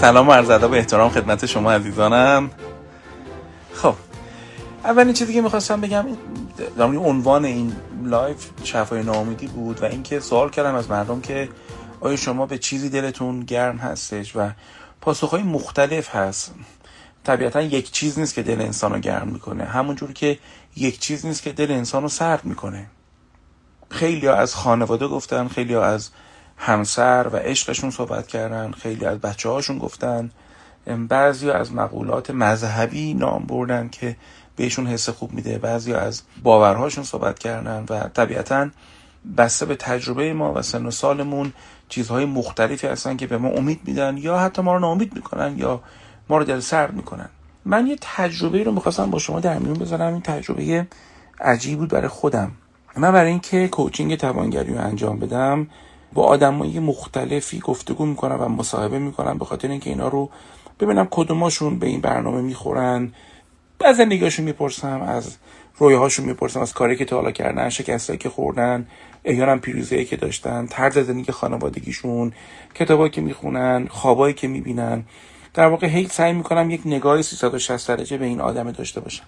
سلام و عرض ادب احترام خدمت شما عزیزانم. خب اولین چیزی که می‌خواستم بگم در عنوان این live شفای ناامیدی بود و اینکه سوال کردم از مردم که آیا شما به چیزی دلتون گرم هستش و پاسخهای مختلف هست. طبیعتا یک چیز نیست که دل انسان رو گرم می‌کنه همونجور که یک چیز نیست که دل انسان رو سرد می‌کنه. خیلی ها از خانواده گفتن خیلی از همسر و عشقشون صحبت کردن خیلی از بچه هاشون گفتن بعضی از مقولات مذهبی نام بردن که بهشون حس خوب میده. بعضی از باورهاشون صحبت کردن و طبیعتا بسته به تجربه ما و سن و سالمون چیزهای مختلفی هستن که به ما امید میدن یا حتی ما رو ناامید می‌کنن یا ما رو دل سرد می‌کنن. من یه تجربه رو می‌خواستم با شما در میون بذارم. این تجربه عجیب بود برای خودم. من برای اینکه کوچینگ توانگری رو انجام بدم با آدمای مختلفی گفتگو می‌کنم و مصاحبه می‌کنم به خاطر اینکه اینا رو ببینم کدوماشون به این برنامه می‌خورن. از زندگیشون می‌پرسم از رویاهاشون می‌پرسم از کاری که تا حالا کردن شکستایی که خوردن احیانا پیروزی که داشتن طرز زندگی خانوادگیشون کتابایی که می‌خونن خوابایی که می‌بینن. در واقع هی سعی می‌کنم یک نگاه 360 درجه به این آدم داشته باشم.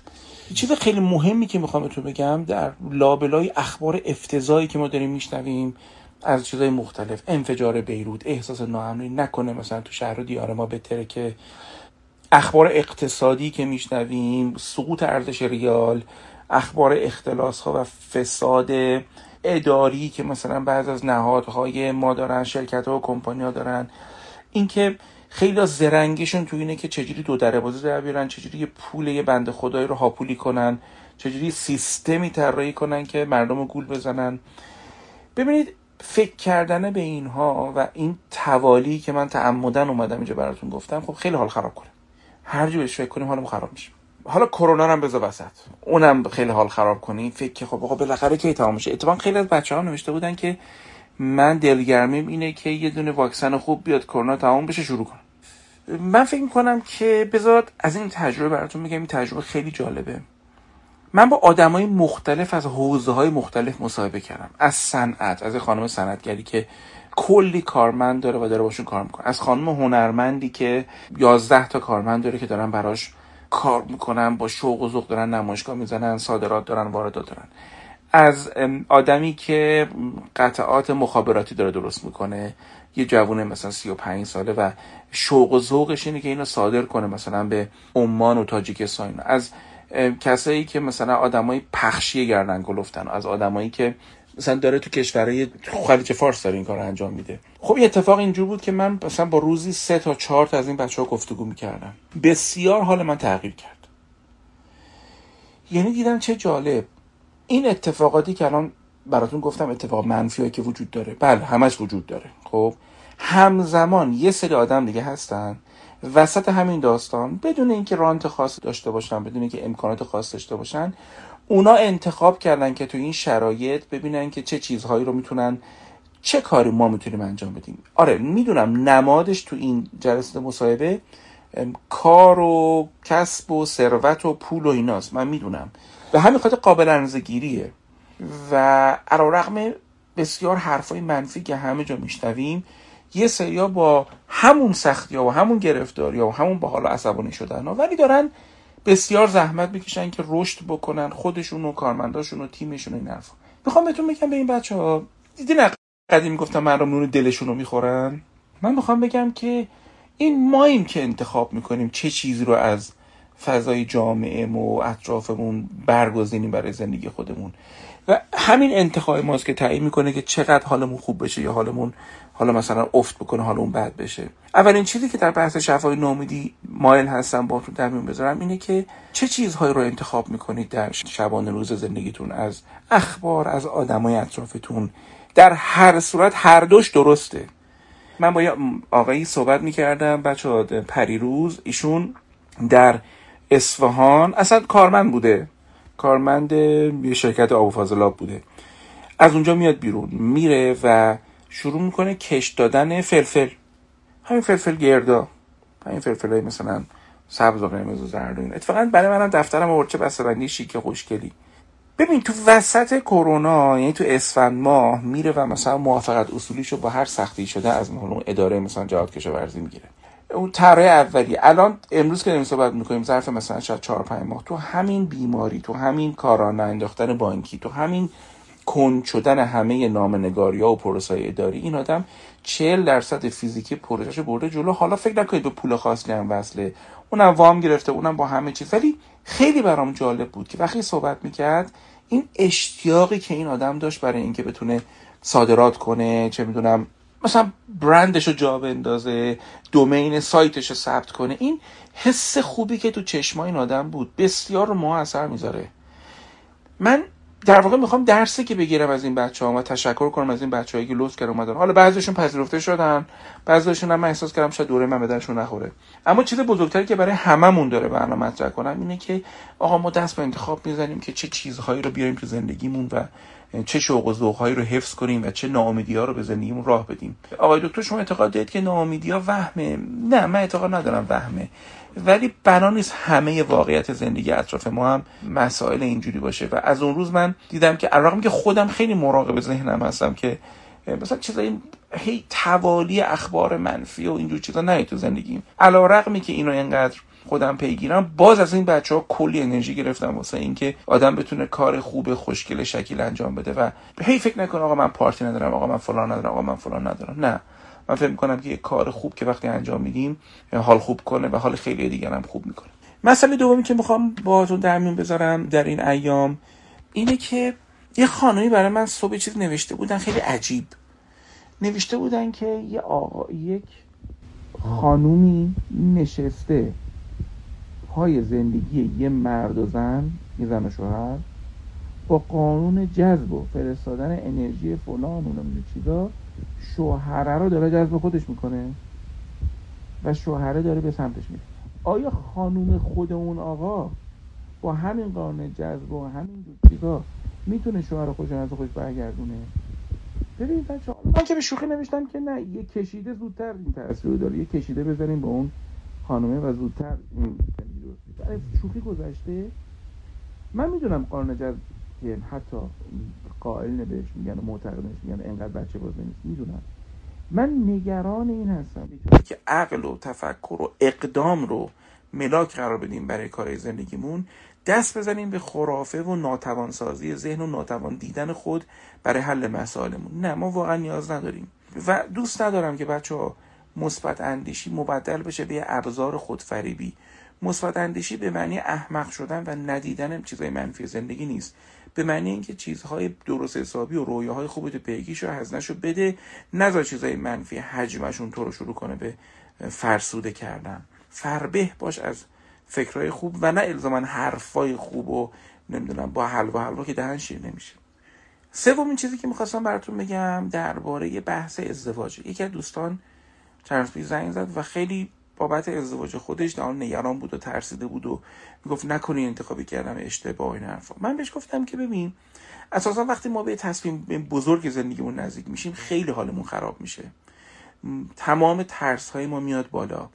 چیز خیلی مهمی که می‌خوام بهتون بگم در لابلای اخبار افتضایی که ما داریم میشنویم از چیزهای مختلف. انفجار بیروت احساس ناامنی نکنه مثلا تو شهر و دیار ما بهتره که اخبار اقتصادی که میشنویم سقوط ارزش ریال اخبار اختلاس ها و فساد اداری که مثلا بعض از نهادهای ما دارن شرکت ها و کمپانی ها دارن اینکه خیلی از زرنگیشون تو اینه که چجوری دو دره بازی در بیارن چجوری یه پول یه بند خدایی رو هاپولی کنن چجوری سیستمی طراحی کنن که مردم رو گول بزنن. ببینید فکر کردن به اینها و این توالی که من تعمدن اومدم اینجا براتون گفتم خب خیلی حال خراب کنه. هر جو بهش فکر کنیم حالمون خراب میشه. حالا کرونا هم بذار وسط. اونم خیلی حال خراب کنی. فکر که خب آقا بالاخره کی تمام میشه؟ اتفاقا خیلی از بچه ها نوشته بودن که من دلگرمیم اینه که یه دونه واکسن خوب بیاد کرونا تمام بشه شروع کنم. من فکر می‌کنم که بذار از این تجربه براتون میگم این تجربه خیلی جالبه. من با آدمای مختلف از حوزه های مختلف مصاحبه کردم. از صنعت از خانم صنعتگری که کلی کارمند داره و داره باشون کار می‌کنه. از خانم هنرمندی که 11 تا کارمند داره که دارن براش کار می‌کنن با شوق و ذوق دارن نمایشگاه می‌زنن صادرات دارن واردات دارن. از آدمی که قطعات مخابراتی داره درست می‌کنه یه جوون مثلا 35 ساله و شوق و ذوقش اینه که اینو صادر کنه مثلا به عمان و تاجیکستان از کسایی که مثلا آدمای پخشی گردن گلفتن از آدمایی که مثلا داره تو کشورهای خلیج فارس داره این کار انجام میده. خب این اتفاق اینجور بود که من مثلا با روزی سه تا چهار تا از این بچه ها گفتگو می‌کردم. بسیار حال من تغییر کرد. یعنی دیدم چه جالب. این اتفاقاتی که الان براتون گفتم اتفاق منفی که وجود داره. بله همش وجود داره. خب همزمان یه سری آدم دیگه هستن وسط همین داستان بدون اینکه رانت خاص داشته باشن بدون اینکه امکانات خاص داشته باشن اونا انتخاب کردن که تو این شرایط ببینن که چه چیزهایی رو می‌تونن چه کاری ما می‌تونیم انجام بدیم. آره می‌دونم نمادش تو این جلسه مصاحبه کار و کسب و ثروت و پول و ایناست. من می‌دونم. به همین خاطر قابل انزگیریه و علا رقم بسیار حرفای منفی که همه جا میشنویم یه سریا با همون سختی و همون گرفتاری و همون با حال عصبانی شدن ها. ولی دارن بسیار زحمت بکشن که رشد بکنن خودشون و کارمنداشون و تیمشون و این حرفا. می‌خوام بهتون بگم به این بچه ها دیدین قدیم گفتم مردم نون دلشون رو می‌خورن؟ من می‌خوام بگم که این ماییم که انتخاب می‌کنیم چه چیزی رو از فضای جامعه و اطرافمون برگزینیم برای زندگی خودمون. و همین انتخاب ماست که تعیین می‌کنه که چقدر حالمون خوب بشه یا حالمون حالا مثلا افت بکنه حالمون بد بشه. اولین چیزی که در بحث شفای نامیدی مایل هستم با تو در میون بذارم اینه که چه چیزهایی رو انتخاب می‌کنید در شبانه روز زندگیتون از اخبار از آدمای اطرافتون؟ در هر صورت هر دوش درسته. من با یه آقایی صحبت می‌کردم بچه پریروز ایشون در اصفهان اصلا کارمند بوده. کارمند شرکت آب و فاضلاب بوده. از اونجا میاد بیرون میره و شروع می‌کنه کش دادن فلفل. همین فلفل گردا. همین فلفل های مثلا سبز و قرمز و زرد و اتفاقا برای منم دفترم آورد چه بندی شیک خوشگلی. ببین تو وسط کرونا یعنی تو اسفند ماه میره و مثلا موافقت اصولیشو با هر سختی شده از محلون اداره مثلا جهاد کشاورزی می‌گیره. اون طرح اولی الان امروز که داریم صحبت می‌کنیم ظرف مثلا شاید چهار پنج ماه تو همین بیماری تو همین کارانه انداختن بانکی تو همین کن شدن همه نامنگاری ها و پروسای اداری این آدم چهل درصد فیزیکی پروژهش برده جلو. حالا فکر نکنید به پول خاصی هم وصله. اونم وام گرفته اونم با همه چیز ولی خیلی برام جالب بود که وقتی صحبت می‌کرد این اشتیاقی که این آدم داشت برای اینکه بتونه صادرات کنه چه می‌دونم مثلا برندش رو جا بندازه دومین سایتش رو ثبت کنه این حس خوبی که تو چشمای این آدم بود. بسیار رو ما اثر می‌ذاره. من در واقع می‌خوام درسی که بگیرم از این بچه ها و تشکر کنم از این بچه هایی که لطف کردن اومدن. حالا بعضیشون پذیرفته شدن بعضیشون هم من احساس کردم شاید دوره من بدنشون نخوره. اما چیز بزرگتری که برای هممون داره برنامه مطرح کنم اینه که آقا ما دست به انتخاب می‌زنیم که چه چیزهایی رو بیاریم تو زندگیمون و چه شوق و ذوقهایی رو حفظ کنیم و چه ناامیدی ها رو به زندگیمون راه بدیم. آقای دکتر شما اعتقاد دارید که ناامیدی ها وهمه؟ نه من اعتقاد ندارم وهمه. ولی بنا نیست همه واقعیت زندگی اطراف ما هم مسائل اینجوری باشه. و از اون روز من دیدم که علاقم که خودم خیلی مراقب ذهنم هستم که مثلا چیزای هی توالی اخبار منفی و اینجور چیزا نه تو زندگیم. علا رقمی که اینو اینقدر خودم پیگیرم باز از این بچه ها کلی انرژی گرفتم واسه اینکه آدم بتونه کار خوب خوشگل شکیل انجام بده. و هی فکر نکن آقا من پارتی ندارم آقا من فلان ندارم آقا من فلان ندارم. نه. من فکر می‌کنم که یه کار خوب که وقتی انجام میدیم حال خوب کنه و حال خیلی دیگر هم خوب می‌کنه. مسئله دومی که می‌خوام باهاتون در میون بذارم در این ایام اینه که یه خانمی برای من صبح چیز نوشته بودن خیلی عجیب. نوشته بودن که یه آقا یک خانومی نشسته پای زندگی یه مرد و زن یه زن و شوهر با قانون جذب و فرستادن انرژی فلان و چیزا. شوهره رو داره جذب خودش می‌کنه و شوهره داره به سمتش میره. آیا خانوم خود اون آقا با همین قانون جذب و همین چیزا می‌تونه شوهر خودش از خودش برگردونه؟ ببینید بچه من که به شوخی نوشتم که نه یه کشیده زودتر این تاثیر رو داره. یه کشیده بذاریم به اون خانومه و زودتر این شوخی گذشته من می‌دونم قانون جذب که حتی قائل بهش میگن و معتقدش میگن انقدر بچه باز نیست می‌دونم من نگران این هستم. که عقل و تفکر و اقدام رو ملاک قرار بدیم برای کار زندگیمون دست بزنیم به خرافه و ناتوانسازی ذهن و ناتوان دیدن خود برای حل مسائلمون. نه ما واقعا نیاز نداریم. و دوست ندارم که بچه ها مثبت اندیشی مبدل بشه به ابزار خودفریبی. مثبت اندیشی به معنی احمق شدن و ندیدن چیزای منفی زندگی نیست. به معنی اینکه چیزهای درست حسابی و رویاهای خوبی تو پیگیش و هزنشو بده نذار چیزهای منفی حجمشون تو رو شروع کنه به فرسوده کردن. فربه باش از فکرهای خوب و نه الزاما حرفای خوب و نمی‌دونم با حلوا حلوا که دهن شیر نمیشه. سومین چیزی که می‌خواستم براتون بگم درباره بحث ازدواج. یکی از دوستان چند زنگ زد و خیلی بابت ازدواج خودش در نگران بود و ترسیده بود و می‌گفت نکنی انتخابی کردم اشتباه این حرفا. من بهش گفتم که ببین اساسا وقتی ما به تصمیم بزرگ زندگیمون نزدیک میشیم خیلی حالمون خراب میشه. تمام ترس های ما میاد بالا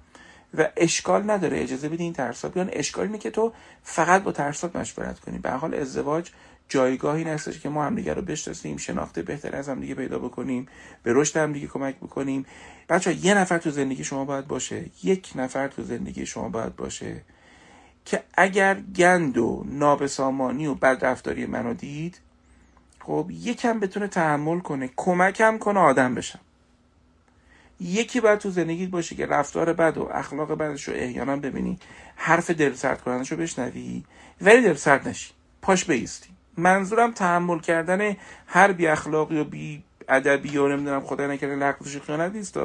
و اشکال نداره اجازه بدین ترس ها بیان. اشکال اینه که تو فقط با ترسات مشورت کنی. به حال ازدواج جایگاهی نستش که ما همدیگه رو بشناسیم شناخته بهتر از همدیگه پیدا بکنیم به رشد همدیگه کمک بکنیم. بچه یه نفر تو زندگی شما باید باشه یک نفر تو زندگی شما باید باشه که اگر گند و نابسامانی و بدرفتاری منو دید خب یکم بتونه تحمل کنه کمکم کنه آدم بشم. یکی باید تو زندگیت باشه که رفتار بد و اخلاق بدش رو احیانا ببینی حرف دل سرد کننش رو بشنوی ولی دل سرد نشی پاش بیستی منظورم تحمل کردن هر بی اخلاقی و بی ادبی و نمی‌دونم خدا نکرده لغزش خیانت نیست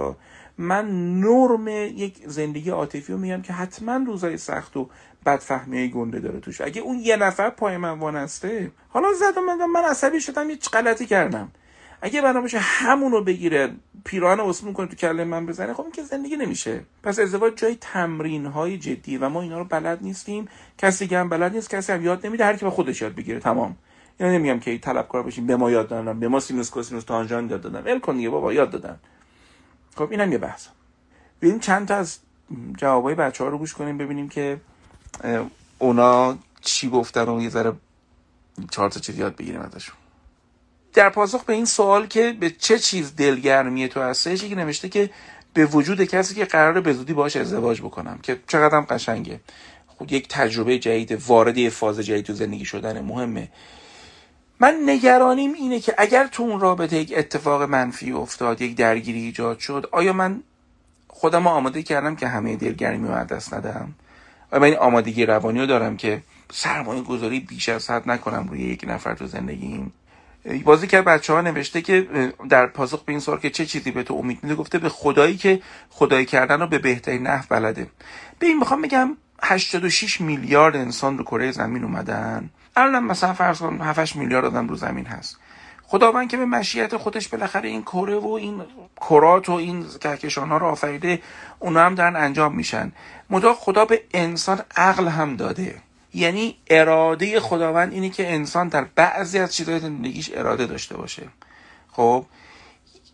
من نرم یک زندگی عاطفی رو میگم که حتما روزای سخت و بدفهمی گنده داره توش. اگه اون یه نفر پای من وانسته حالا زدم من من عصبی شدم یه غلطی کردم. اگه بنا باشه همون رو بگیره پیران اسمون کنه تو کله من بزنه خب این که زندگی نمیشه. پس ازدواج جای تمرین های جدی و ما اینا رو بلد نیستیم. کسی هم بلد نیست کسی هم یاد نمیده هر کی به خودش یاد بگیره تمام. اینا نمیگم که طلبکار باشیم به ما یاد دادن به ما سینوس کوسینوس تانژانت یاد دادن. ول کن دیگه بابا یاد دادن. خب اینم یه بحث. ببینیم چند تا از جوابای بچه ها رو گوش کنیم ببینیم که اونا چی گفتن و یه ذره چهار تا چیز یاد بگیریم ازشون. در پاسخ به این سوال که به چه چیز دلگرمی تو هستش یکی نوشته که به وجود کسی که قراره به زودی باش ازدواج بکنم که چقدر هم قشنگه. خود یک تجربه جدید وارد یه فاز جدید تو زندگی شدن مهمه. من نگرانیم اینه که اگر تو اون رابطه یک اتفاق منفی افتاد یک درگیری ایجاد شد آیا من خودم آماده کردم که همه دلگرمی رو دست ندم آیا من آمادگی روانی رو دارم که سرمایه گذاری بیش از حد نکنم روی یک نفر تو زندگیم؟ بازی که بچه ها نوشته که در پاسخ به این سوال که چه چیزی به تو امید میده گفته به خدایی که خدایی کردن رو به بهترین نحو بلده. به این می‌خوام بگم 86 میلیارد انسان رو کره زمین اومدن. الان مثلا فرض کن 7 میلیارد آدم رو زمین هست. خداوند که به مشیت خودش بالاخره این کره و این کرات و این کهکشان ها رو آفریده اونا هم دارن انجام میشن. مدا خدا به انسان عقل هم داده. یعنی اراده خداوند اینه که انسان در بعضی از چیزهای زندگیش اراده داشته باشه. خب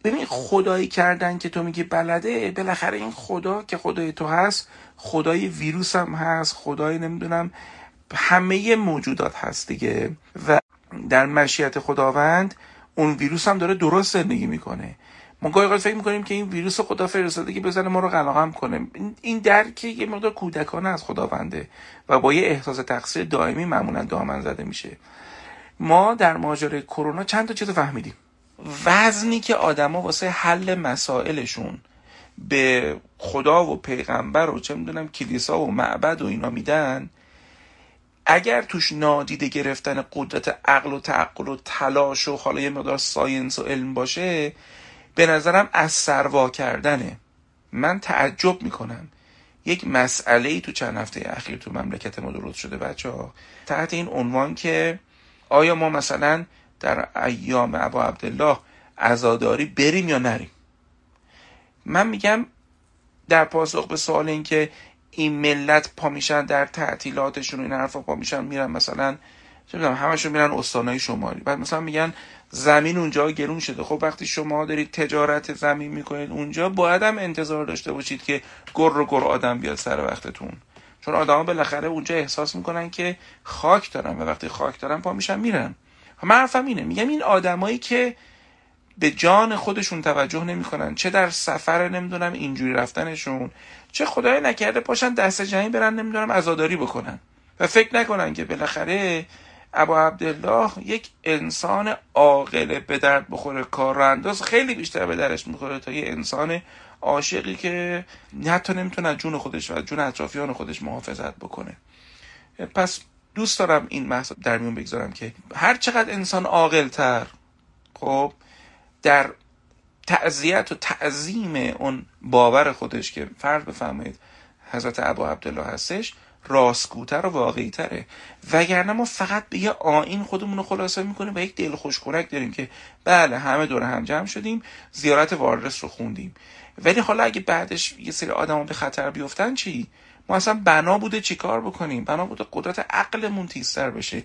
ببین خدایی کردن که تو میگی بلده بالاخره این خدا که خدای تو هست خدای ویروس هم هست خدای نمی‌دونم همه موجودات هست دیگه. و در مشیت خداوند اون ویروس هم داره درست زندگی می‌کنه. ما گاهی فکر می‌کنیم که این ویروس خدا فرستاده که بزنه ما رو قلقم کنه. این درک یه مقدار کودکانه از خداونده و با یه احساس تقصیر دائمی معمولا دامن زده میشه. ما در ماجرای کرونا چند تا چیز فهمیدیم. وزنی که آدما واسه حل مسائلشون به خدا و پیغمبر و چه می‌دونم کلیسا و معبد و اینا میدن اگر توش نادیده گرفتن قدرت عقل و تعقل و تلاش و حالا یه مقدار ساینس و علم باشه به نظرم از سروا کردنه. من تعجب می‌کنم. یک مسئله ای تو چند هفته اخیر تو مملکت ما درست شده بچه ها تحت این عنوان که آیا ما مثلا در ایام ابا عبدالله ازاداری بریم یا نریم؟ من میگم در پاسخ به سوال این که این ملت پا میشن در تعطیلاتشون این حرفا پا میشن میرن مثلا چه همشون میرن استانهای شمالی. بعد مثلا میگن زمین اونجا گرون شده. خب وقتی شما دارید تجارت زمین می‌کنید اونجا باید هم انتظار داشته باشید که گر و گر آدم بیاد سر وقتتون. چون آدما بالاخره اونجا احساس می‌کنن که خاک دارن و وقتی خاک دارن پا میشن میرن. من حرفم اینه. میگم این آدمایی که به جان خودشون توجه نمی‌کنن چه در سفر نمی‌دونم اینجوری رفتنشون چه خدای نکرده پاشن دست جمعی برن نمی‌دونم عزاداری بکنن. و فکر نکنن که بالاخره ابا عبدالله یک انسان عاقل به درد بخوره کار انداز خیلی بیشتر به درش می‌خوره تا یه انسان عاشقی که حتی نمی‌تونه جون خودش و جون اطرافیان خودش محافظت بکنه. پس دوست دارم این محصول در میون بگذارم که هر چقدر انسان عاقل تر خب در تعذیت و تعظیم اون باور خودش که فرض بفرمایید حضرت ابا عبدالله هستش راستگوتر و واقعی تره وگرنه ما فقط به یه آین خودمون رو خلاصه می‌کنیم و یک دل خوشخورک داریم که بله همه دور هم جمع شدیم زیارت واردرس رو خوندیم. ولی حالا اگه بعدش یه سری آدم به خطر بیفتن چی؟ ما اصلا بنا بوده چیکار بکنیم؟ بنا بوده قدرت عقلمون تیزتر بشه.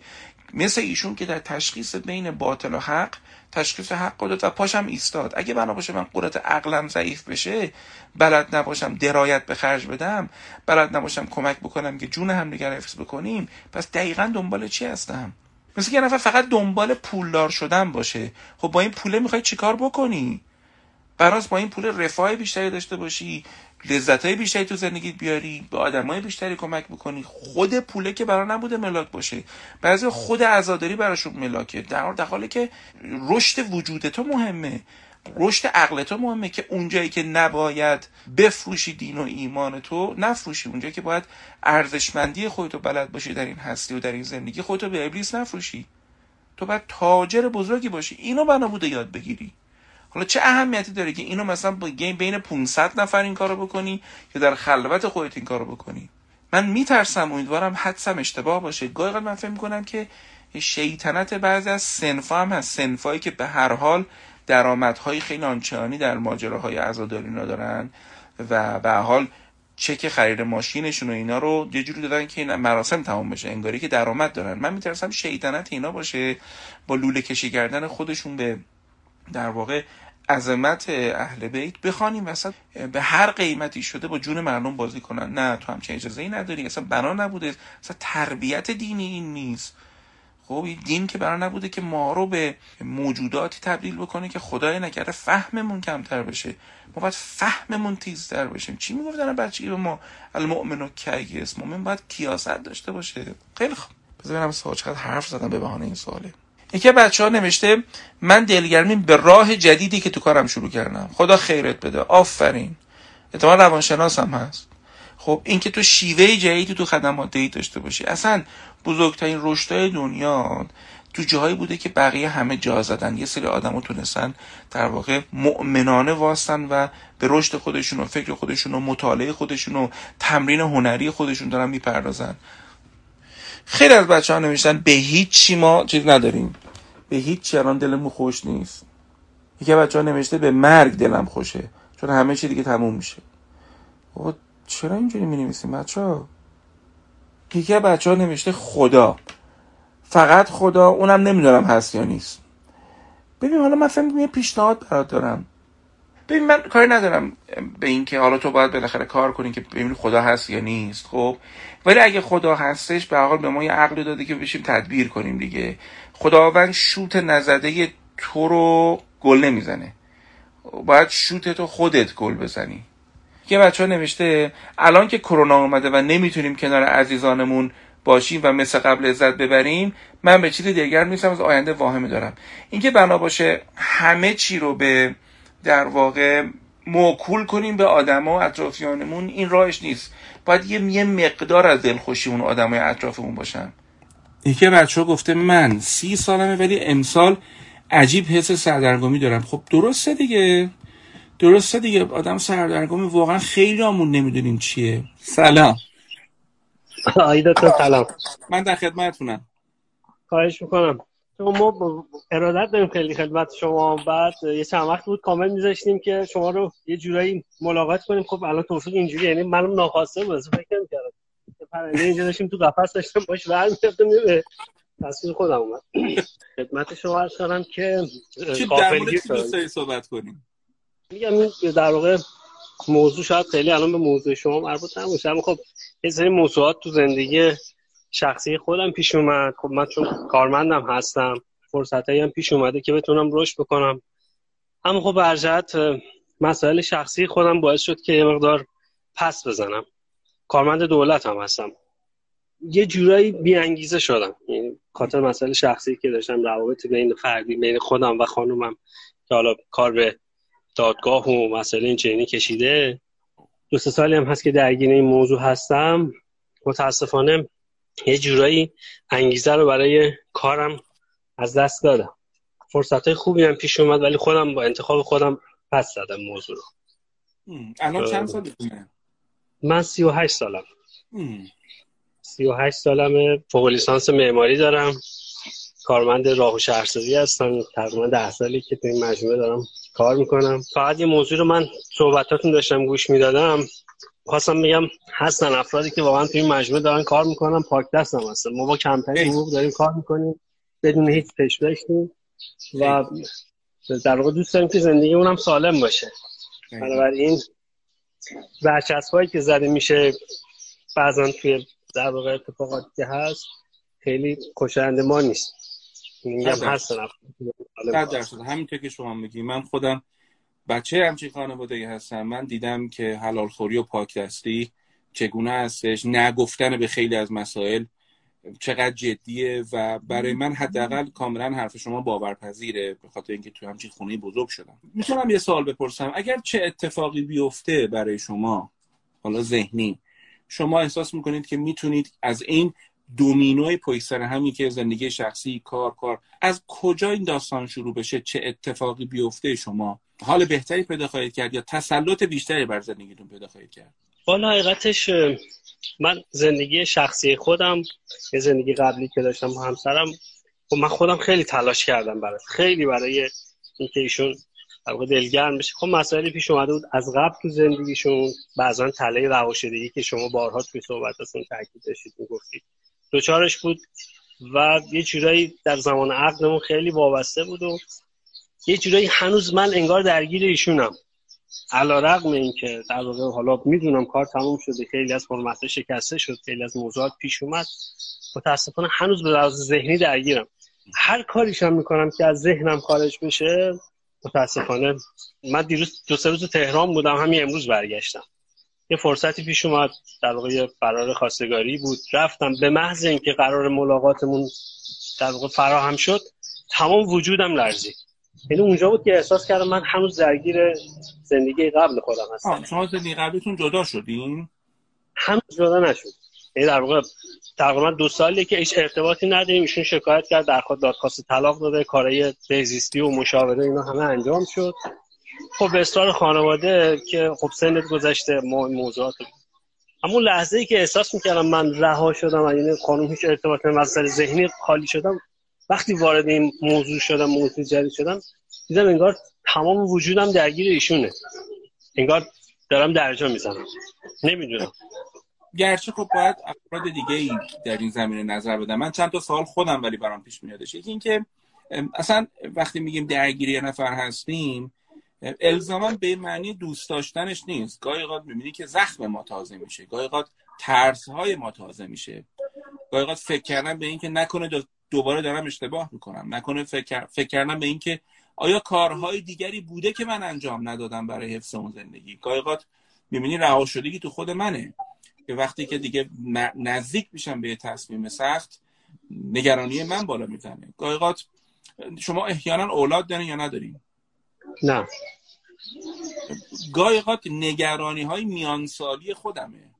مثل ایشون که در تشخیص بین باطل و حق تشخیص حق قدرت و پاشم ایستاد. اگه بنا باشه من قدرت عقلم ضعیف بشه بلد نباشم درایت به خرج بدم بلد نباشم کمک بکنم که جون هم دیگر حفظ بکنیم پس دقیقا دنبال چی هستم؟ مثل یه نفر فقط دنبال پولدار شدن باشه. خب با این پوله می‌خوای چیکار بکنی؟ براز با این پول رفاه بیشتری داشته باشی. لذت های بیشتری تو زندگیت بیاری به آدم های بیشتری کمک بکنی. خود پوله که برا نبوده ملاک باشه. بعضی خود عزاداری براشون ملاکه. در حالی که رشد وجود تو مهمه. رشد عقل تو مهمه که اونجایی که نباید بفروشی دین و ایمان تو نفروشی. اونجایی که باید ارزشمندی خودتو بلد باشی در این هستی و در این زندگی خودتو به ابلیس نفروشی. تو باید تاجر بزرگی باشی. اینو بنا بوده یاد بگیری. حالا چه اهمیتی داره که اینو مثلا بین 500 نفر این کارو بکنی یا در خلوت خودت این کارو بکنی؟ من میترسم امیدوارم حدسم اشتباه باشه. گاهی من فکر می‌کنم که شیطنت بعضی از سنفا هم هست. سنفایی که به هر حال درآمدهای خیلی آنچنانی در ماجراهای عزاداری اینا دارن و به حال چک خرید ماشینشون و اینا رو یه جوری دادن که این مراسم تمام بشه. انگاری که درآمد دارن. من میترسم شیطنت اینا باشه. با لوله کشی کردن خودشون به در واقع عظمت اهل بیت بخوانیم وسط به هر قیمتی شده با جون مردم بازی کنن. نه تو همچین اجازه ای نداری. اصلا بنا نبوده. اصلا تربیت دینی این نیست. خب دین که برای نبوده که ما رو به موجوداتی تبدیل بکنه که خدای نکرده فهممون کمتر بشه. ما باید فهممون تیزتر بشیم. چی می‌گفتن بچگی به ما؟ المؤمن و کیس. مؤمن باید کیاست داشته باشه. خیلی خوب. بذار ببینم چقدر حرف زدم به بهانه این سواله. یکی بچه ها نوشته من دلگرمیم به راه جدیدی که تو کارم شروع کردم. خدا خیرت بده. آفرین. احتمال روانشناس هم هست. خب اینکه تو شیوه جدیدی تو خدمات داشته باشی. اصلا بزرگترین رشدهای دنیا تو جاهایی بوده که بقیه همه جا زدن. یه سری آدم تونستن در واقع مؤمنانه واستن و به رشد خودشون و فکر خودشون و مطالعه خودشون و تمرین هنری خودشون دارن می‌پردازن. خیلی از بچه ها نوشتن به هیچ چی ما چیز نداریم. به هیچ چی الان دلمون خوش نیست. یکی بچه ها نوشته به مرگ دلم خوشه چون همه چی دیگه تموم میشه. بابا چرا اینجوری می نویسیم بچه ها یکی بچه ها نوشته خدا. فقط خدا اونم نمی‌دونم هست یا نیست. ببین حالا من فهم یه پیشنهاد برات دارم. ببین من کاری ندارم به اینکه حالا تو باید بالاخره کار کنی که ببینی خدا هست یا نیست خب؟ ولی اگه خدا هستش به حال به ما یه عقلی داده که بشیم تدبیر کنیم دیگه. خداوند شوت نزده تو رو گل نمی‌زنه. باید شوت تو خودت گل بزنی. یه بچه ها نوشته الان که کرونا اومده و نمی‌تونیم کنار عزیزانمون باشیم و مثل قبل عزت ببریم من به چیز دیگر نیستم از آینده واهمه دارم. اینکه بنا باشه همه چی رو به در واقع موکول کنیم به آدما و اطرافیانمون این راهش نیست. باید یه, یه مقدار از دلخوشی اون آدمای اطرافمون باشن. یکی بچه ها گفته من سی سالمه ولی امسال عجیب حس سردرگمی دارم. خب درسته دیگه. درسته دیگه. آدم سردرگمی واقعا خیلی همون نمی‌دونیم چیه. سلام. آی سلام. من در خدمتتونم. خواهش می‌کنم. ما ارادت داریم خیلی خدمت شما بعد یه چند وقت بود کامل میذاشتیم که شما رو یه جورایی ملاقات کنیم. خب الان توفیق اینجوری یعنی منم ناخواسته بود فکر نمی‌کردم. پرنده اینجا داشتیم تو قفس داشتم باش ور می‌رفتم به تصویر خودم اومد. خدمت شما عرض کنم که قافلگیر صحبت کنیم؟ میگم این در واقع موضوع شاید خیلی الان به موضوع شما مربوط نباشه اما خب یه سری موضوعات تو زندگی شخصی خودم پیش اومد. خب من چون کارمندم هستم فرصت هم پیش اومده که بتونم رشد بکنم. اما خب برجت مسائل شخصی خودم باعث شد که یه مقدار پس بزنم. کارمند دولت هم هستم. یه جورایی بیانگیزه شدم. یعنی خاطر مسائل شخصی که داشتم روابط بین فردی بین خودم و خانومم که حالا کار به دادگاه و مسئله این چنینی کشیده. دو سه سالی هم هست که درگیر این موضوع هستم. متاسفانه یه جورایی انگیزه رو برای کارم از دست دادم. فرصت های خوبی هم پیش اومد ولی خودم با انتخاب خودم پس زدم موضوع رو. الان چند سالتونه؟ من سی و هشت سالم. سی و هشت سالمه فوق لیسانس معماری دارم. کارمند راه و شهرسازی هستم. تقریبا ده سالی که تو این مجموعه دارم کار می‌کنم. فقط یه موضوع رو من صحبتاتون داشتم گوش می‌دادم. خواستم بگم هستن افرادی که واقعا توی مجموعه دارن کار می‌کنن پاک دست هم هستن. ما با کمتری حقوق داریم کار می‌کنیم بدون هیچ پشبشتی و در واقع دوست داریم که زندگی اونم سالم باشه. بنابراین برچسبایی که زده میشه بعضا توی در واقع اتفاقاتی که هست خیلی خوشنده ما نیست. میگم هستن همینطور که شما میگی. من خودم بچه همچین خانواده هستم من دیدم که حلال خوری و پاک دستی چگونه هستش. نگفتن به خیلی از مسائل چقدر جدیه و برای من حداقل کاملا حرف شما باورپذیره به خاطر اینکه تو همچین خونه بزرگ شدم. می‌تونم یه سوال بپرسم. اگر چه اتفاقی بیفته برای شما حالا ذهنی شما احساس می‌کنید که می‌تونید از این دومینوی پشت سر همی که زندگی شخصی کار کار از کجا این داستان شروع بشه؟ چه اتفاقی بیفته شما حال بهتری پیدا خواهید کرد یا تسلط بیشتری بر زندگیتون پیدا خواهید کرد؟ والا حقیقتش من زندگی شخصی خودم یه زندگی قبلی که داشتم با همسرم خب من خودم خیلی تلاش کردم برای خیلی برای اینکه ایشون دلگرم بشه. خب مسائلی پیش اومده بود از قبل تو زندگیشون بعضا تله رهاشدگی که شما بارها توی صحبتاتون تاکید داشتید می‌گفتید. دوچارش بود و یه جورایی در زمان عقدمون خیلی وابسته بود و یه جورایی هنوز من انگار درگیر ایشونم. علا رقم این که در واقع حالا می‌دونم کار تموم شده خیلی از فرمت شکسته شد خیلی از موضوعات پیش اومد. متاسفانه هنوز به لحاظ ذهنی درگیرم. هر کاریشم می‌کنم که از ذهنم خارج بشه متاسفانه من دیروز دو سه روز تهران بودم همین امروز برگشتم. یه فرصتی پیش اومد در واقع یه خواستگاری بود. رفتم به محض اینکه قرار ملاقاتمون در واقع فراهم شد تمام وجودم لرزید. یعنی اونجا بود که احساس کردم من هنوز درگیر زندگی قبل خودم هستم. شما زندگی قبلتون جدا شدین؟ هنوز جدا نشد. یعنی در واقع تقریبا دو سالی که هیچ ارتباطی نداریم. ایشون شکایت کرد در خود دادخواست طلاق داده کارهای بهزیستی و مشاوره اینا همه انجام شد. خب به اصرار خانواده که خب سنت گذشته موضوعات. اما لحظه ای که احساس می‌کردم من رها شدم و یعنی خانم هیچ ارتباط از ذهنی خالی شدم وقتی وارد این موضوع شدم موضوع جدید شدم دیدم انگار تمام وجودم درگیر ایشونه. انگار دارم درجا می‌زنم. نمی‌دونم. گرچه خب باید افراد دیگه ای در این زمینه نظر بدم من چند تا سوال خودم ولی برام پیش میادش. یکی اینکه اصلا وقتی میگیم درگیری یه نفر هستیم الزاما به معنی دوست داشتنش نیست. گاهی اوقات می‌بینی که زخم ما تازه میشه. گاهی اوقات ترس های ما تازه میشه. گاهی اوقات فکر کردن به اینکه نکنه دوباره دارم اشتباه می‌کنم. نکنه فکر, فکر کردن به اینکه آیا کارهای دیگری بوده که من انجام ندادم برای حفظ اون زندگی؟ گاهی می‌بینی رها شدگی تو خود منه. که وقتی که دیگه نزدیک میشم به تصمیم سخت نگرانی من بالا می‌زنه. گاهی شما احیانا اولاد دارین یا ندارین؟ نه. گاهی نگرانی های میانسالی خودمه.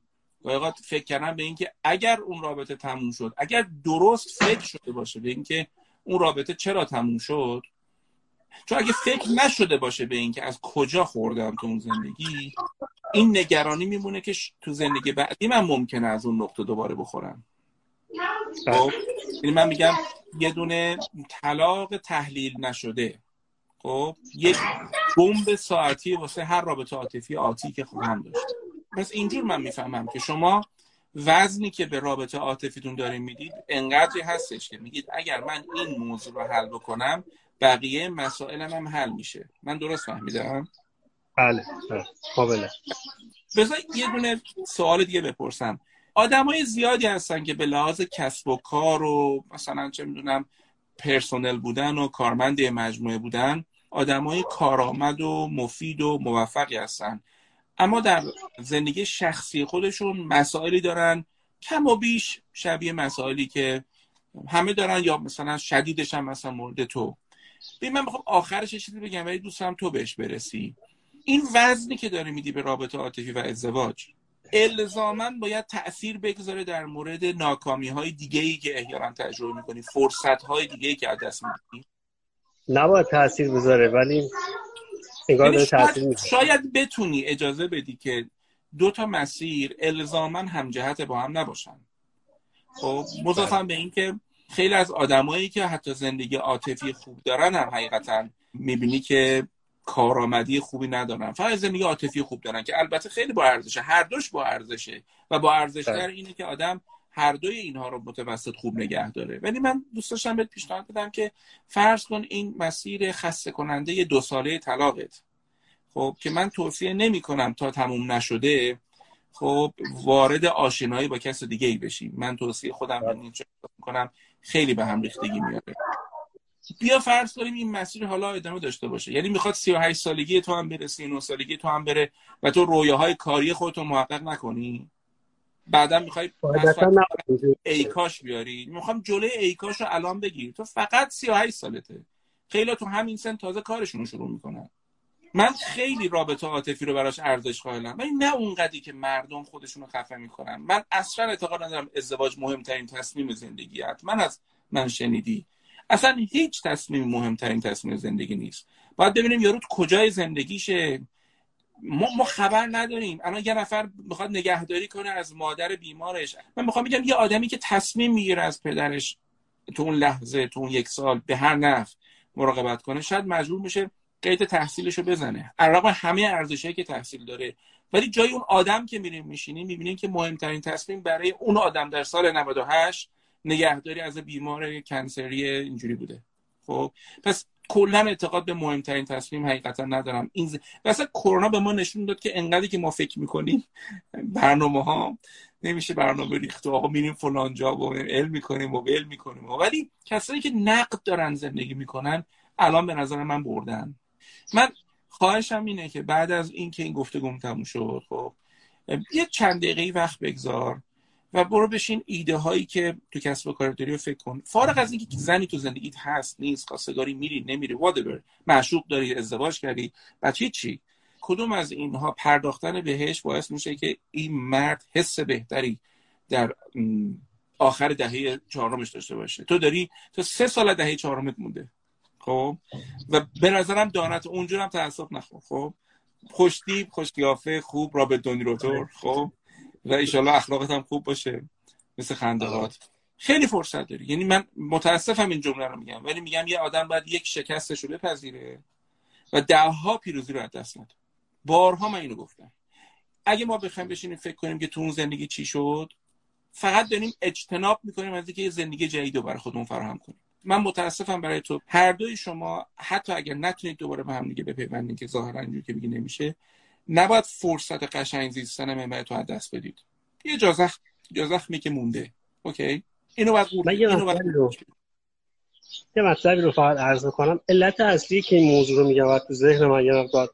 گاهی فکر کردم به اینکه اگر اون رابطه تموم شد اگر درست فکر شده باشه به اینکه اون رابطه چرا تموم شد؟ چون اگه فکر نشده باشه به اینکه از کجا خوردم تو اون زندگی این نگرانی میمونه که تو زندگی بعدی من ممکنه از اون نقطه دوباره بخورم. خب یعنی من میگم یه دونه طلاق تحلیل نشده. خب یک بمب ساعتی واسه هر رابطه عاطفی آتی که خواهم داشت. پس اینجور من می‌فهمم که شما وزنی که به رابطه عاطفیتون دارین می‌دید انقدری هستش که میگید اگر من این موضوع رو حل بکنم بقیه مسائلم هم حل میشه. من درست فهمیدم؟ بله قابله. بذار یه دونه سوال دیگه بپرسم. های زیادی هستن که به لحاظ کسب و کار و مثلا چه می‌دونم پرسونل بودن و کارمند مجموعه بودن های کارآمد و مفید و موفقی هستن. اما در زندگی شخصی خودشون مسائلی دارن کم و بیش شبیه مسائلی که همه دارن یا مثلا شدیدش هم مثلا مورد تو. ببین من بخوام آخرش چیزی بگم ولی دوست دارم تو بهش برسی. این وزنی که داره میدی به رابطه عاطفی و ازدواج الزاما باید تاثیر بگذاره در مورد ناکامی های دیگه ای که احیانا تجربه می‌کنی فرصت های دیگه ای که از دست میدی. نباید تاثیر بذاره ولی یعنی شاید, شاید بتونی اجازه بدی که دو تا مسیر الزاما همجهت با هم نباشن. خب مضافم به اینکه خیلی از آدمایی که حتی زندگی عاطفی خوب دارن هم حقیقتا می‌بینی که کارآمدی خوبی ندارن. فقط زندگی عاطفی خوب دارن که البته خیلی با ارزشه. هر دوش با ارزشه. و با ارزش در اینه که آدم هر دوی اینها رو متوسط خوب نگه داره. ولی من دوست داشتم بهت پیشنهاد بدم که فرض کن این مسیر خسته کننده دو ساله طلاقت. خب که من توصیه نمی کنم تا تموم نشده خب وارد آشنایی با کس دیگه ای بشیم. من توصیه خودم رو کنم خیلی به هم ریختگی میاره بیا فرض کنیم این مسیر حالا ادامه داشته باشه. یعنی می‌خواد 38 سالگی تو هم بره 39 سالگی تو هم بره و تو رویاهای کاری خودتو محقق نکنی؟ بعدا می‌خوای ای کاش بیاری. می‌خوام جلوی ای کاش رو الان بگیر تو فقط 38 سالته. خیلی تو همین سن تازه کارشون شروع می‌کنن. من خیلی رابطه عاطفی رو براش ارزش قائلم. ولی نه اونقدی که مردم خودشون رو خفه می‌کنن. من اصلا اعتقاد ندارم ازدواج مهمترین تصمیم زندگی من از من شنیدی. اصلا هیچ تصمیم مهمترین تصمیم زندگی نیست. باید ببینیم یارو کجای زندگیشه. ما, ما خبر نداریم. الان یه نفر می‌خواد نگهداری کنه از مادر بیمارش. من می‌خوام بگم یه آدمی که تصمیم می‌گیره از پدرش تو اون لحظه تو اون یک سال به هر نفع مراقبت کنه شاید مجبور میشه قید تحصیلش رو بزنه علاوه همه ارزشهایی که تحصیل داره. ولی جای اون آدم که میریم میشینیم می‌بینیم که مهمترین تصمیم برای اون آدم در سال 98 نگهداری از بیمار کنسری اینجوری بوده. خب پس کلا اعتقاد به مهمترین تصمیم حقیقتا ندارم. این ز... کرونا به ما نشون داد که انقدری که ما فکر می‌کنیم برنامه ها نمیشه برنامه ریخت و آقا میریم فلان جا و علم می‌کنیم و ول می‌کنیم. ولی کسایی که نقد دارن زندگی می‌کنن الان به نظر من بردن. من خواهشم اینه که بعد از اینکه این گفتگو تموم شد خب یه چند دقیقه وقت بگذار. و برو بشین ایده هایی که تو کسب و کار داری رو فکر کن. فارغ از اینکه زنی تو زندگیت هست نیست خواستگاری میری نمیری whatever معشوق داری ازدواج کردی بچه چی؟ کدوم از اینها پرداختن بهش باعث میشه که این مرد حس بهتری در آخر دهه چهارمش داشته باشه؟ تو داری تو سه سال دهه چهارمت مونده خب؟ و به نظرم دانت اونجور هم تعصب نخور خب؟ خوشتیب خوشگیافه خوب را به دنی روتور خب؟ و ایشالله اخلاقت هم خوب باشه مثل خندهات خیلی فرصت داری. یعنی من متاسفم این جمله رو میگم ولی میگم یه آدم باید یک شکستش رو بپذیره و دهها پیروزی رو از دست نده. بارها من اینو گفتم. اگه ما بخوایم بشینیم فکر کنیم که تو اون زندگی چی شد فقط داریم اجتناب می‌کنیم از اینکه یه زندگی جدید رو برای خودمون فراهم کنیم. من متاسفم برای تو. هر دوی شما حتی اگر نتونید دوباره به هم دیگه بپیوندید که ظاهرا اینجوری که بگی نمیشه نباید فرصت قشنگ زیستن منبع تو از دست بدید. یه جازخ جازخمی که مونده. اوکی؟ اینو باید من یه مطلبی رو یه مطلبی رو فقط عرض می‌کنم. علت اصلی که این موضوع رو میگم تو ذهن من یه مقدار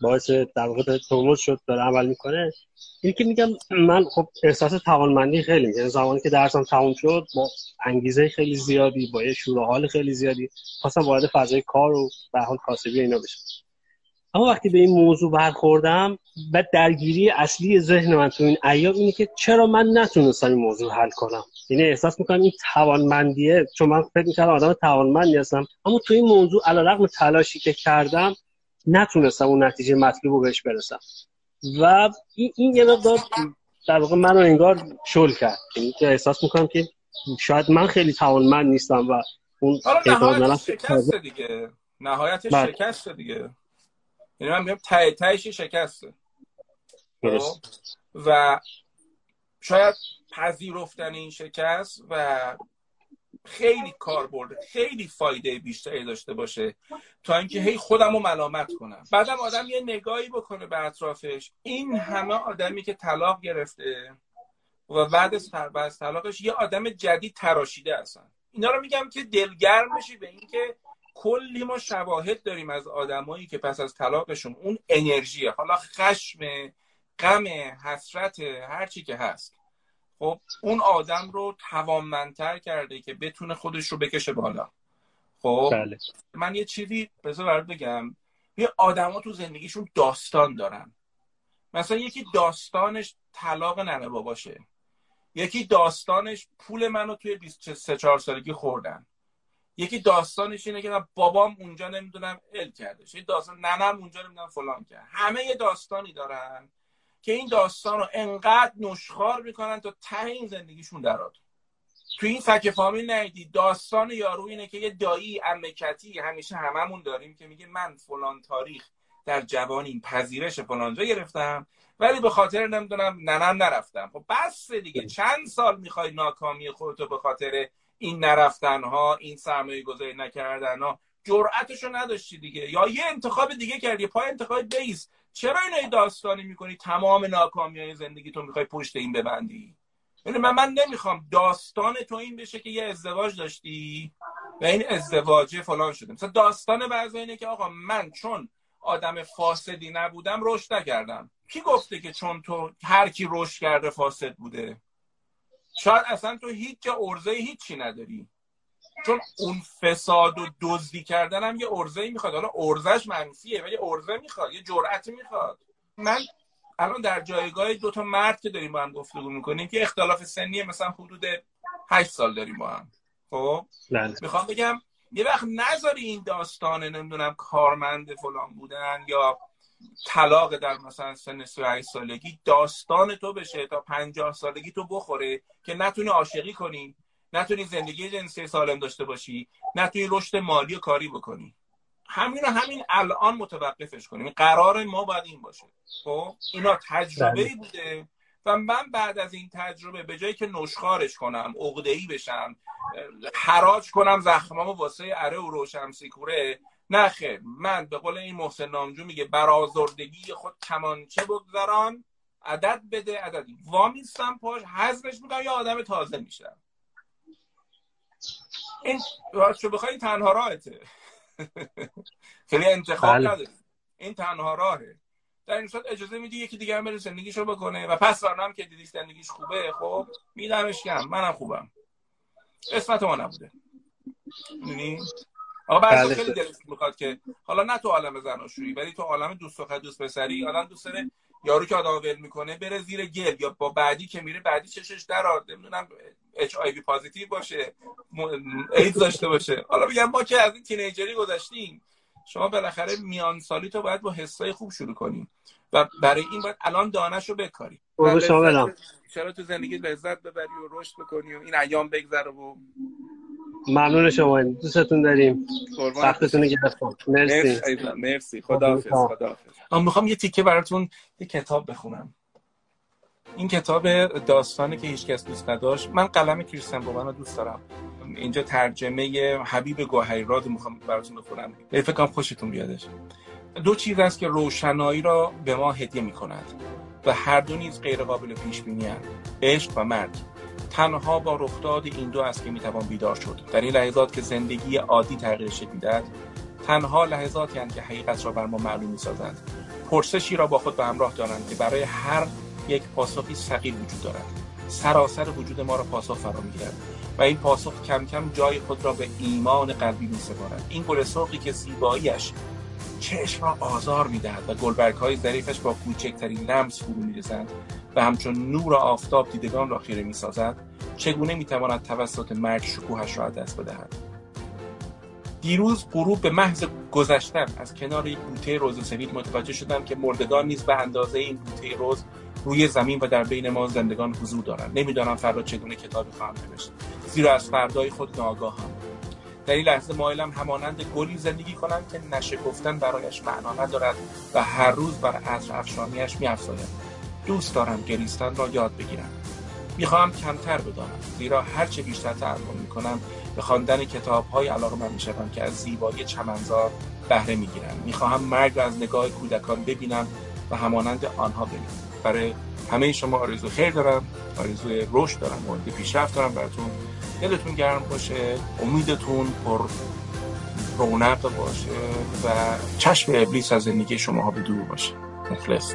باعث در واقع ترمز شد داره عمل می‌کنه این که میگم من خب احساس توانمندی خیلی میگم زمانی که درسم تموم شد با انگیزه خیلی زیادی با یه شور حال خیلی زیادی خواستم وارد فضای کار و به حال کاسبی اینا بشم. اما وقتی به این موضوع برخوردم و درگیری اصلی ذهن من تو این ایام اینه که چرا من نتونستم این موضوع حل کنم؟ یعنی احساس می‌کنم این توانمندیه چون من فکر می‌کردم آدم توانمندی هستم اما تو این موضوع علیرغم تلاشی که کردم نتونستم اون نتیجه مطلوب رو بهش برسم. و این, این یه مقدار در واقع منو انگار شل کرد. یعنی که احساس می‌کنم که شاید من خیلی توانمند نیستم و اون نهایت شکست دیگه. نهایت بله. شکست دیگه. یعنی من میگم تای تایش شکسته. خب؟ و شاید پذیرفتن این شکست و خیلی کار برده خیلی فایده بیشتری داشته باشه تا اینکه هی خودم رو ملامت کنم. بعدم آدم یه نگاهی بکنه به اطرافش. این همه آدمی که طلاق گرفته و بعد از طلاقش یه آدم جدید تراشیده هستن. اینا رو میگم که دلگرم بشی به اینکه کلی ما شواهد داریم از آدمایی که پس از طلاقشون اون انرژی حالا خشم غم حسرت هر چی که هست. خب اون آدم رو توانمندتر کرده که بتونه خودش رو بکشه بالا. خب بله. من یه چیزی بذار برات بگم. یه آدما تو زندگیشون داستان دارن. مثلا یکی داستانش طلاق ننه باشه یکی داستانش پول منو توی 23 4 سالگی خوردن. یکی داستانش اینه که بابام اونجا نمی‌دونم ال کرده یه داستان ننم اونجا نمی‌دونم فلان کرد. همه یه داستانی دارن که این داستان رو انقدر نشخار می‌کنن تا ته این زندگیشون دراد تو این فک فامیل نیدی داستان یارو اینه که یه دایی امکتی همیشه هممون داریم که میگه من فلان تاریخ در جوانی پذیرش فلانجا گرفتم ولی به خاطر نمی‌دونم ننم نرفتم. خب بس دیگه. چند سال می‌خوای ناکامی خودتو به خاطر این نرفتن ها این سرمایه گذاری نکردن ها جرأتشو نداشتی دیگه. یا یه انتخاب دیگه کردی پای انتخاب بیس. چرا این داستانی می‌کنی؟ تمام ناکامی های زندگی تو می‌خوای پشت این ببندی؟ یعنی من من نمی‌خوام داستان تو این بشه که یه ازدواج داشتی و این ازدواجه فلان شده. مثلا داستان بعضی اینه که آقا من چون آدم فاسدی نبودم رشد نکردم. کی گفته که چون تو هر کی رشد کرده فاسد بوده؟ شاید اصلا تو هیچ جا ارزه هیچی نداری. چون اون فساد و دزدی کردن هم یه ارزه می‌خواد. حالا ارزش منفیه ولی ارزه می‌خواد یه جرأتی می‌خواد. من الان در جایگاه دو تا مرد که داریم با هم گفتگو می‌کنیم که اختلاف سنی مثلا حدود 8 سال داریم با هم. خب؟ بله. می‌خوام بگم یه وقت نذاری این داستان نمی‌دونم کارمند فلان بودن یا طلاق در مثلا سن 38 سالگی داستان تو بشه تا 50 سالگی تو بخوره که نتونی عاشقی کنی نتونی زندگی جنسی سالم داشته باشی نتونی رشد مالی و کاری بکنی. همین همین الان متوقفش کنیم. قرار ما باید این باشه. خب؟ اینا تجربه ای بله. بوده و من بعد از این تجربه به جایی که نشخارش کنم عقده ای بشم حراج کنم زخمامو واسه اره و روشم سیکوره نه خیر من به قول این محسن نامجو میگه برازردگی خود کمانچه بگذاران عدد بده عدد. وامیستم پاش حذفش می‌کنم یا آدم تازه میشم. این راستشو بخوای تنها راهته. خیلی انتخاب بله. نداری. این تنها راهه. در این صورت اجازه میدی یکی دیگه هم بره زندگیشو بکنه. و پس هم که دیدی زندگیش خوبه خب میدمش کم منم خوبم. اسمت ما نبوده. آقا بعد بله. خیلی دلش می‌خواد که حالا نه تو عالم زناشویی ولی تو عالم دوست و دوست پسری. آدم دوست داره یارو که آدم ول می‌کنه بره زیر گل یا با بعدی که میره بعدی چشش در نمی‌دونم اچ آی وی پازیتیو باشه ایدز داشته باشه. حالا میگم ما که از این تینیجری گذشتیم. شما بالاخره میان سالی تو باید با حسای خوب شروع کنیم و برای این باید الان دانش رو بکاری چرا تو زندگی لذت ببری و رشد بکنی و این ایام بگذره و ممنون شما. دوستتون داریم. وقتتون گرفتم. مرسی. مرسی خداحافظ خداحافظ من می‌خوام یه تیکه براتون یه کتاب بخونم. این کتاب داستانی که هیچ کس دوست نداشت. من قلم کریستن رو دوست دارم. اینجا ترجمه حبیب گوهیراد می‌خوام براتون بخونم. فکر کنم خوشتون بیادش. دو چیز است که روشنایی را به ما هدیه می‌کند و هر دو نیز غیر قابل پیش بینی عشق و مرگ. تنها با رخداد این دو است که می‌توان بیدار شد. در این لحظات که زندگی عادی تغییر شکل می‌دهد تنها لحظاتی هستند که حقیقت را بر ما معلوم می‌سازند. پرسشی را با خود به همراه دارند که برای هر یک پاسخی ثقیل وجود دارد. سراسر وجود ما را پاسخ فرا می‌گیرد و این پاسخ کم کم جای خود را به ایمان قلبی میسپارد. این گل سرخی که زیباییش چشم را آزار می‌دهد و گلبرگ های ظریفش با کوچکترین لمس فرو می‌رسند و همچون نور آفتاب دیدگان را خیره می‌سازد چگونه می‌تواند توسط مرگ شکوهش را دست بدهد؟ دیروز غروب به محض گذشتن از کنار یک بوته روز سفید متوجه شدم که مردگان نیز به اندازه این بوته روز روی زمین و در بین ما زندگان حضور دارند. نمی‌دانم فردا چگونه کتابی خواهم نوشت. زیرا از فردای خود ناگاهم در این لحظه مایلم همانند گلی زندگی کنم که نشه گفتن برایش معنا ندارد و هر روز بر عصر افشانیش میافزاید. دوست دارم گریستن را یاد بگیرم. می‌خواهم کمتر بدانم زیرا هرچه بیشتر تعمل می‌کنم به خواندن کتاب های علاقه من می‌شوم که از زیبایی چمنزار بهره می‌گیرم. می‌خواهم مرگ را از نگاه کودکان ببینم و همانند آنها ببینم. برای همه شما آرزو خیر دارم آرزوی رشد دارم مورد پیشرفت دارم براتون. دلتون گرم باشه امیدتون پر رونق باشه و چشم ابلیس از زندگی شما ها به دور باشه. مخلص.